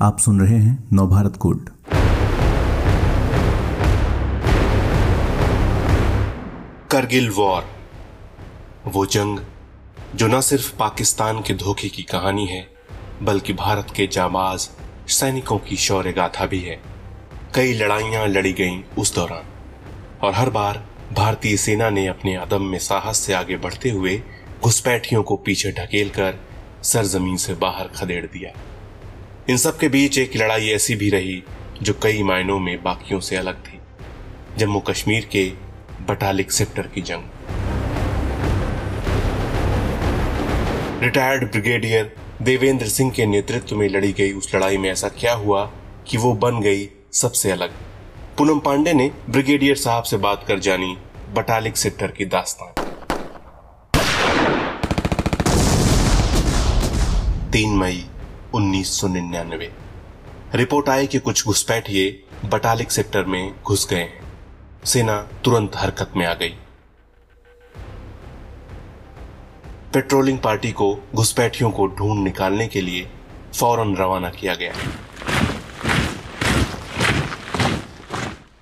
आप सुन रहे हैं नवभारत गोल्ड करगिल वॉर। वो जंग, जो न सिर्फ़ पाकिस्तान के धोखे की कहानी है, बल्कि भारत के जाबाज सैनिकों की शौर्य गाथा भी है। कई लड़ाइयाँ लड़ी गईं उस दौरान, और हर बार भारतीय सेना ने अपने अदम में साहस से आगे बढ़ते हुए घुसपैठियों को पीछे ढकेल कर सरजमीन से बाहर खदेड़ दिया। इन सब के बीच एक लड़ाई ऐसी भी रही, जो कई मायनों में बाकियों से अलग थी। जम्मू कश्मीर के बटालिक सेक्टर की जंग। रिटायर्ड ब्रिगेडियर देवेंद्र सिंह के नेतृत्व में लड़ी गई उस लड़ाई में ऐसा क्या हुआ कि वो बन गई सबसे अलग। पूनम पांडे ने ब्रिगेडियर साहब से बात कर जानी बटालिक सेक्टर की दास्तान। तीन मई 1999 रिपोर्ट आई कि कुछ घुसपैठिए बटालिक सेक्टर में घुस गए। हैं सेना तुरंत हरकत में आ गई। पेट्रोलिंग पार्टी को घुसपैठियों को ढूंढ निकालने के लिए फ़ौरन रवाना किया गया।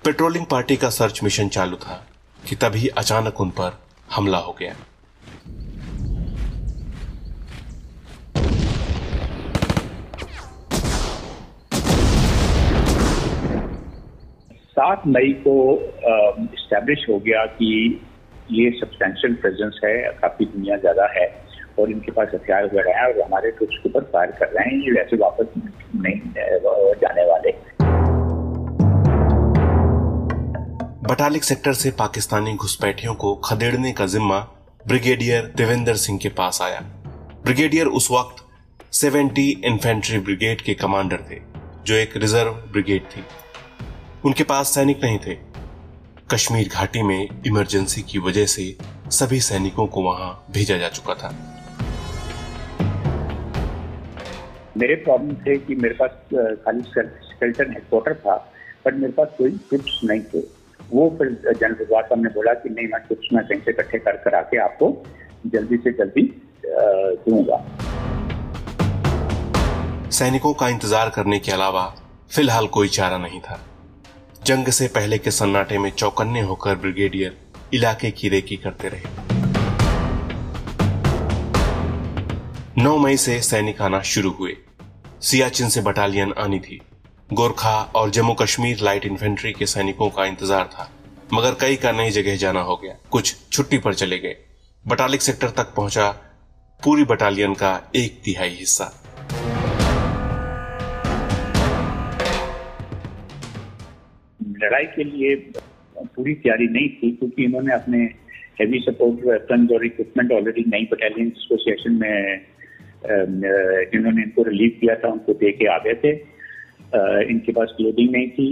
पेट्रोलिंग पार्टी का सर्च मिशन चालू था कि तभी अचानक उन पर हमला हो गया। सात मई को इस्टेब्लिश हो गया कि ये सब्सटेंशियल प्रेजेंस है, काफ़ी दुनिया ज़्यादा है और इनके पास हथियार वगैरह हैं और हमारे ट्रुप्स के ऊपर फायर कर रहे हैं, ये वैसे वापस नहीं जाने वाले। बटालिक सेक्टर से पाकिस्तानी घुसपैठियों को खदेड़ने का जिम्मा ब्रिगेडियर देवेंद्र सिंह के पास आया। ब्रिगेडियर उस वक्त 70 इन्फेंट्री ब्रिगेड के कमांडर थे, जो एक रिज़र्व ब्रिगेड थी। उनके पास सैनिक नहीं थे। कश्मीर घाटी में इमरजेंसी की वजह से सभी सैनिकों को वहाँ भेजा जा चुका था। मेरे प्रॉब्लम थे कि मेरे पास खाली स्केल्टन हेडक्वार्टर था बट मेरे पास कोई ट्रिप्स नहीं थे। वो फिर जनरल रजवार साहब ने बोला कि नहीं मैं ट्रिप्स में कहीं से इकट्ठे कर कर आके आपको जल्दी से जल्दी दूँगा। सैनिकों का इंतज़ार करने के अलावा फ़िलहाल कोई चारा नहीं था। जंग से पहले के सन्नाटे में चौकन्ने होकर ब्रिगेडियर इलाके की रेकी करते रहे। 9 मई से सैनिक आना शुरू हुए। सियाचिन से बटालियन आनी थी। गोरखा और जम्मू कश्मीर लाइट इन्फेंट्री के सैनिकों का इंतज़ार था, मगर कई का नई जगह जाना हो गया। कुछ छुट्टी पर चले गए। बटालिक सेक्टर तक पहुँचा पूरी बटालियन का एक तिहाई हिस्सा। लड़ाई के लिए पूरी तैयारी नहीं थी, क्योंकि इन्होंने अपने हैवी सपोर्ट वेपन और इक्विपमेंट ऑलरेडी नई बटालियन एसोसिएशन में जिन्होंने इनको रिलीव किया था, उनको दे के आ गए थे। इनके पास क्लोदिंग नहीं थी,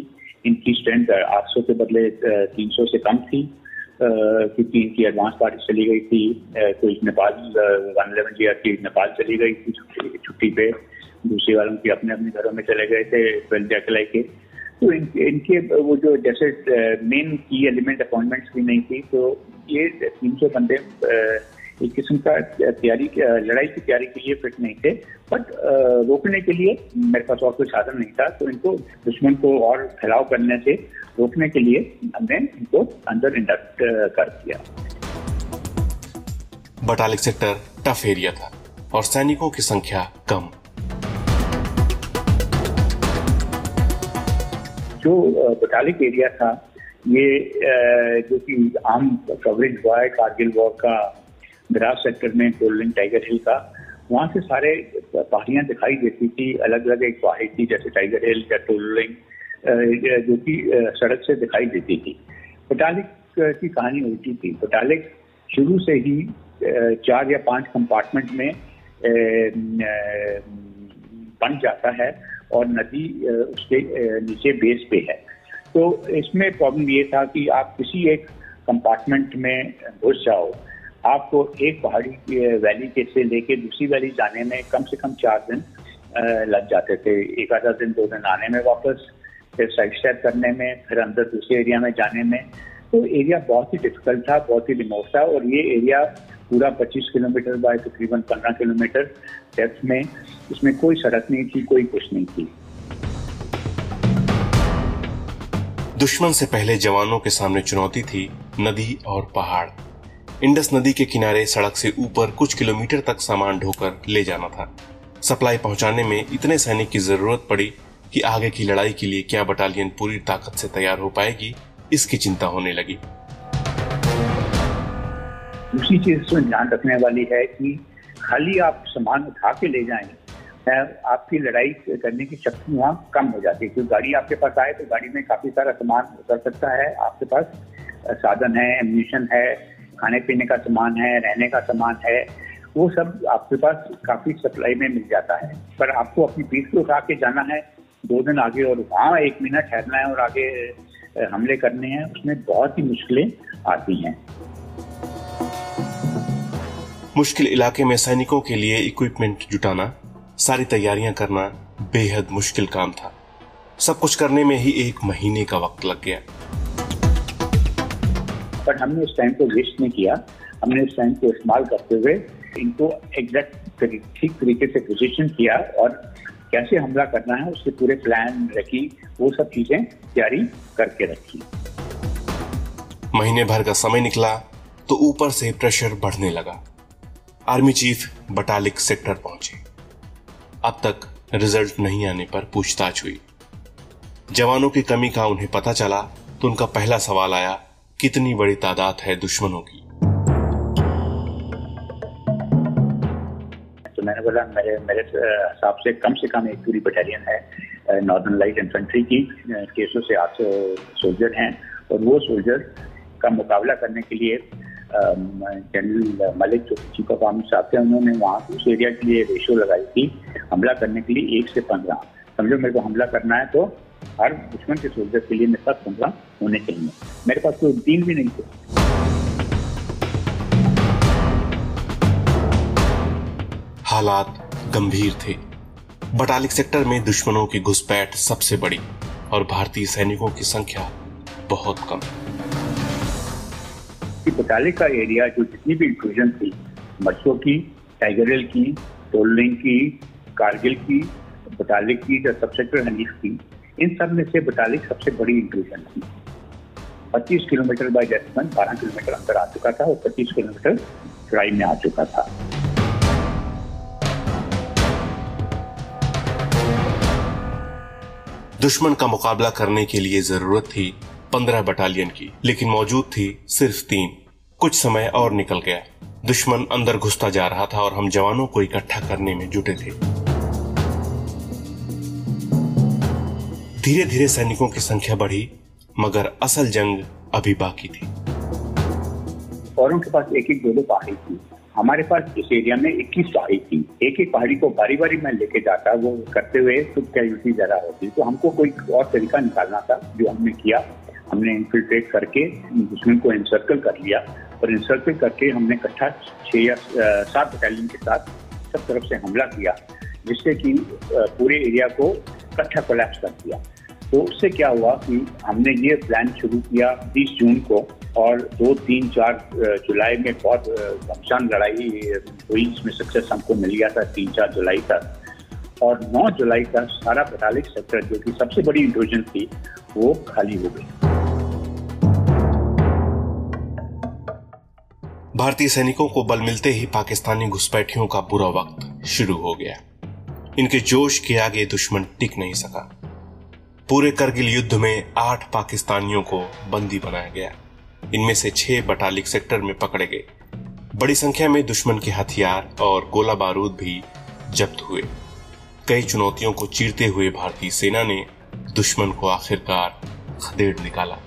इनकी स्ट्रेंथ 800 के बदले 300 से कम थी क्योंकि इनकी एडवांस पार्टी चली गई थी कोई नेपाल वन इलेवन जी की नेपाल चली गई थी छुट्टी पे। दूसरी वालों की अपने अपने घरों में चले गए थे ट्वेल्थ जैकलाई के तो इन, इनके वो जो जैसे मेन की एलिमेंट अपॉइंटमेंट्स भी नहीं थी तो ये तीन सौ बंदे एक किस्म का तैयारी लड़ाई की तैयारी के लिए फिट नहीं थे। बट रोकने के लिए मेरे पास और कोई साधन नहीं था तो इनको दुश्मन को और फैलाव करने से रोकने के लिए हमने इनको अंदर इंडक्ट कर दिया। बटालिक सेक्टर टफ एरिया था और सैनिकों की संख्या कम। जो बटालिक एरिया था, ये जो कि आम कवरेज हुआ है कारगिल वॉर का द्रास सेक्टर में गोल्डन टाइगर हिल का, वहाँ से सारे पहाड़ियाँ दिखाई देती थी अलग अलग एक पहाड़ी थी, जैसे टाइगर हिल या टोलिंग जो कि सड़क से दिखाई देती थी। बटालिक की कहानी उल्टी थी। बटालिक शुरू से ही चार या पाँच कंपार्टमेंट में बन जाता है। और नदी उसके नीचे बेस पे है। तो इसमें प्रॉब्लम ये था कि आप किसी एक कंपार्टमेंट में घुस जाओ आपको एक पहाड़ी वैली के से लेके दूसरी वैली जाने में कम से कम चार दिन लग जाते थे। एक आधा दिन, दो दिन आने में वापस, फिर साइड स्टेप करने में, फिर अंदर दूसरे एरिया में जाने में। तो एरिया बहुत ही डिफ़िकल्ट था, बहुत ही रिमोट था और ये एरिया पूरा 25 किलोमीटर बाय तकरीबन पंद्रह किलोमीटर डेप्थ में, इसमें कोई सड़क नहीं थी, कोई कुछ नहीं थी। दुश्मन से पहले जवानों के सामने चुनौती थी नदी और पहाड़। इंडस नदी के किनारे सड़क से ऊपर कुछ किलोमीटर तक सामान ढोकर ले जाना था। सप्लाई पहुँचाने में इतने सैनिक की ज़रूरत पड़ी कि आगे की लड़ाई के लिए क्या बटालियन पूरी ताकत से तैयार हो पाएगी, इसकी चिंता होने लगी। दूसरी चीज़ इसमें ध्यान रखने वाली है कि खाली आप सामान उठा के ले जाएँ आपकी लड़ाई करने की शक्ति वहाँ कम हो जाती है। क्योंकि गाड़ी आपके पास आए तो गाड़ी में काफ़ी सारा सामान उतर सकता है, आपके पास साधन है एम्यूनिशन है खाने पीने का सामान है, रहने का सामान है, वो सब आपके पास काफ़ी सप्लाई में मिल जाता है। पर आपको अपनी पीठ को उठा के जाना है, दो दिन आगे और वहाँ एक महीना ठहरना है और आगे हमले करने हैं, उसमें बहुत ही मुश्किलें आती हैं। मुश्किल इलाके में सैनिकों के लिए इक्विपमेंट जुटाना सारी तैयारियाँ करना बेहद मुश्किल काम था। सब कुछ करने में ही एक महीने का वक्त लग गया। पर हमने उस टाइम को वेस्ट नहीं किया। हमने उस टाइम को इस्तेमाल करते हुए इनको एग्जैक्ट ठीक तरीके से पोजिशन किया और कैसे हमला करना है उसके पूरे प्लान रखी वो सब चीज़ें तैयारी करके रखी। महीने भर का समय निकला तो ऊपर से प्रेशर बढ़ने लगा। आर्मी चीफ बटालिक सेक्टर पहुँचे। अब तक रिज़ल्ट नहीं आने पर पूछताछ हुई। जवानों की कमी का उन्हें पता चला तो उनका पहला सवाल आया, कितनी बड़ी तादाद है दुश्मनों की? तो मैंने बोला, मेरे मेरे हिसाब से कम से कम एक पूरी बटालियन है नॉर्दर्न लाइट इन्फेंट्री की छह सौ से आठ सौ सोल्जर हैं। और वो सोल्जर का मुकाबला करने के लिए जनरल मलिक जो चीफ ऑफ़ आर्मी साहब थे उन्होंने वहाँ उस एरिया के लिए रेशो लगाई थी हमला करने के लिए एक से पंद्रह। समझो मेरे को हमला करना है तो हर दुश्मन के सोल्जर के लिए मेरे पास पंद्रह होने चाहिए। मेरे पास कोई तीन भी नहीं थे। हालात गंभीर थे। बटालिक सेक्टर में दुश्मनों की घुसपैठ सबसे बड़ी और भारतीय सैनिकों की संख्या बहुत कम। कि बटाले का एरिया जो जितनी भी इंक्लूजन थी, मच्छों की टाइगर हिल की टोलिंग की, कारगिल की बटालिक की जो सबसेक्टर हनीफ की, इन सब में से बटालिक सबसे बड़ी इंक्लूजन थी। 25 किलोमीटर बाय डेस्टमन 12 किलोमीटर अंदर आ चुका था और 25 किलोमीटर चौड़ाई में आ चुका था। दुश्मन का मुकाबला करने के लिए ज़रूरत थी। पंद्रह बटालियन की, लेकिन मौजूद थी सिर्फ़ तीन। कुछ समय और निकल गया। दुश्मन अंदर घुसता जा रहा था और हम जवानों को इकट्ठा करने में जुटे थे। धीरे धीरे सैनिकों की संख्या बढ़ी, मगर असल जंग अभी बाकी थी। और उनके पास एक एक दो पहाड़ी थी। हमारे पास इस एरिया में इक्कीस पहाड़ी थी। एक एक पहाड़ी को बारी बारी में लेके जाता, वो करते हुए तो कैजुअलिटी ज़्यादा होती। तो हमको कोई और तरीका निकालना था, जो हमने किया। हमने इन्फिल्ट्रेट करके दुश्मन को इंसर्कल कर लिया। और इंसर्कल करके हमने कट्ठा छह या सात बटालियन के साथ सब तरफ़ से हमला किया, जिससे कि पूरे एरिया को कट्ठा कोलैप्स कर दिया। तो उससे क्या हुआ कि हमने ये प्लान शुरू किया 20 जून को। और दो, तीन, चार जुलाई में बहुत घमसान लड़ाई हुई इसमें सक्सेस हमको मिल गया था, तीन, चार जुलाई तक। और 9 जुलाई तक सारा बटालिक सेक्टर जो कि सबसे बड़ी इंट्रोजन थी, वो खाली हो गई। भारतीय सैनिकों को बल मिलते ही पाकिस्तानी घुसपैठियों का बुरा वक्त शुरू हो गया। इनके जोश के आगे दुश्मन टिक नहीं सका। पूरे करगिल युद्ध में आठ पाकिस्तानियों को बंदी बनाया गया। इनमें से छह बटालिक सेक्टर में पकड़े गए। बड़ी संख्या में दुश्मन के हथियार और गोला बारूद भी जब्त हुए। कई चुनौतियों को चीरते हुए भारतीय सेना ने दुश्मन को आखिरकार खदेड़ निकाला।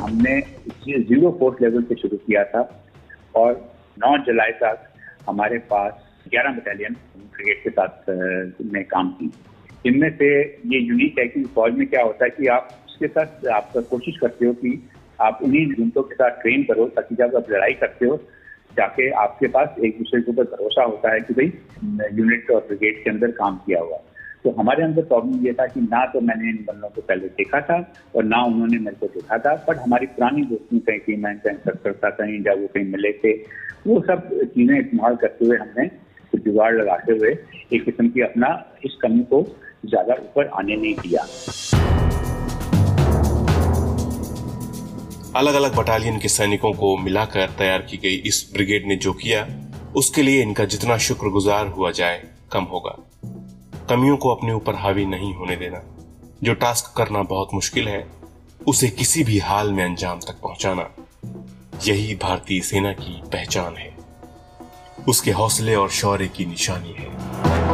हमने ज़ीरो फोर्स लेवल से शुरू किया था और 9 जुलाई तक हमारे पास 11 बटालियन ब्रिगेड के साथ में काम की। इनमें से ये यूनिक है कि फौज में क्या होता है कि आप उसके साथ, आप कोशिश करते हो कि आप उन्हीं यूनिटों के साथ ट्रेन करो ताकि जब आप लड़ाई करते हो, जाके आपके पास एक दूसरे के ऊपर भरोसा होता है कि भाई यूनिट और ब्रिगेड के अंदर काम किया हुआ तो हमारे अंदर प्रॉब्लम ये था कि ना तो मैंने इन बंदों को पहले देखा था और ना उन्होंने मेरे को देखा था बट हमारी पुरानी दोस्ती कहीं थी मैं कहीं सक्कर था कहीं वो कहीं मिले थे, वो सब चीज़ें इस्तेमाल करते हुए हमने जुगाड़ लगाते हुए एक किस्म की अपना इस कमी को ज़्यादा ऊपर आने नहीं दिया। अलग अलग बटालियन के सैनिकों को मिलाकर तैयार की गई इस ब्रिगेड ने जो किया, उसके लिए इनका जितना शुक्रगुजार हुआ जाए, कम होगा। कमियों को अपने ऊपर हावी नहीं होने देना, जो टास्क करना बहुत मुश्किल है, उसे किसी भी हाल में अंजाम तक पहुंचाना, यही भारतीय सेना की पहचान है। उसके हौसले और शौर्य की निशानी है।